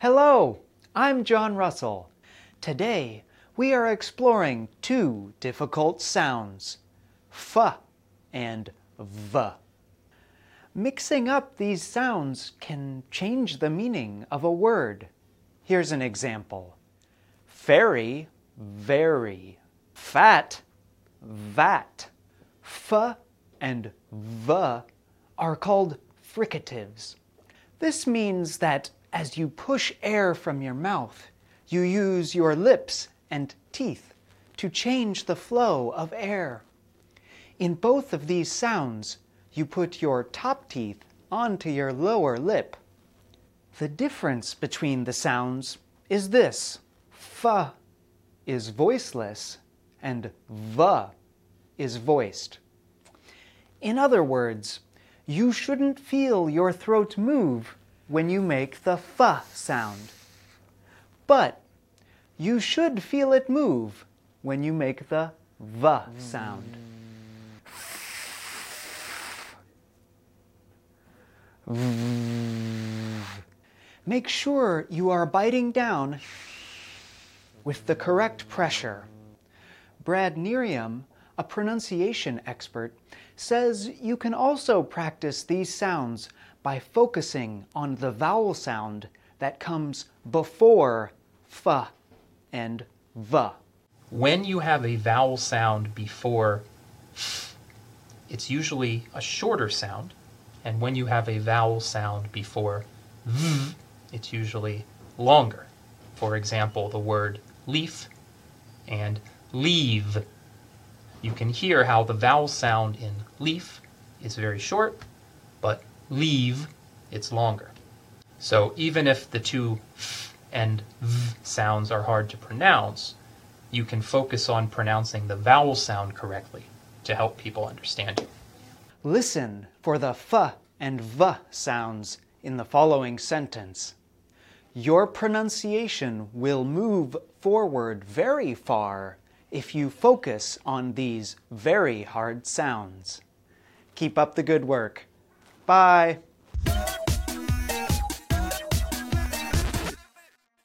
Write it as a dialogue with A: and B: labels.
A: Hello, I'm John Russell. Today we are exploring two difficult sounds, f and v. Mixing up these sounds can change the meaning of a word. Here's an example. Fairy, very. Fat, vat. F and v are called fricatives. This means that as you push air from your mouth, you use your lips and teeth to change the flow of air. In both of these sounds, you put your top teeth onto your lower lip. The difference between the sounds is this. F is voiceless and V is voiced. In other words, you shouldn't feel your throat move when you make the F sound. But you should feel it move when you make the V sound. Make sure you are biting down with the correct pressure. Brad Nerium, a pronunciation expert, says you can also practice these sounds by focusing on the vowel sound that comes before f and v.
B: When you have a vowel sound before f, it's usually a shorter sound, and when you have a vowel sound before v, it's usually longer. For example, the word leaf and leave. You can hear how the vowel sound in leaf is very short, but leave, it's longer. So even if the two f and v sounds are hard to pronounce, you can focus on pronouncing the vowel sound correctly to help people understand you.
A: Listen for the f and v sounds in the following sentence. Your pronunciation will move forward very far if you focus on these very hard sounds. Keep up the good work. Bye.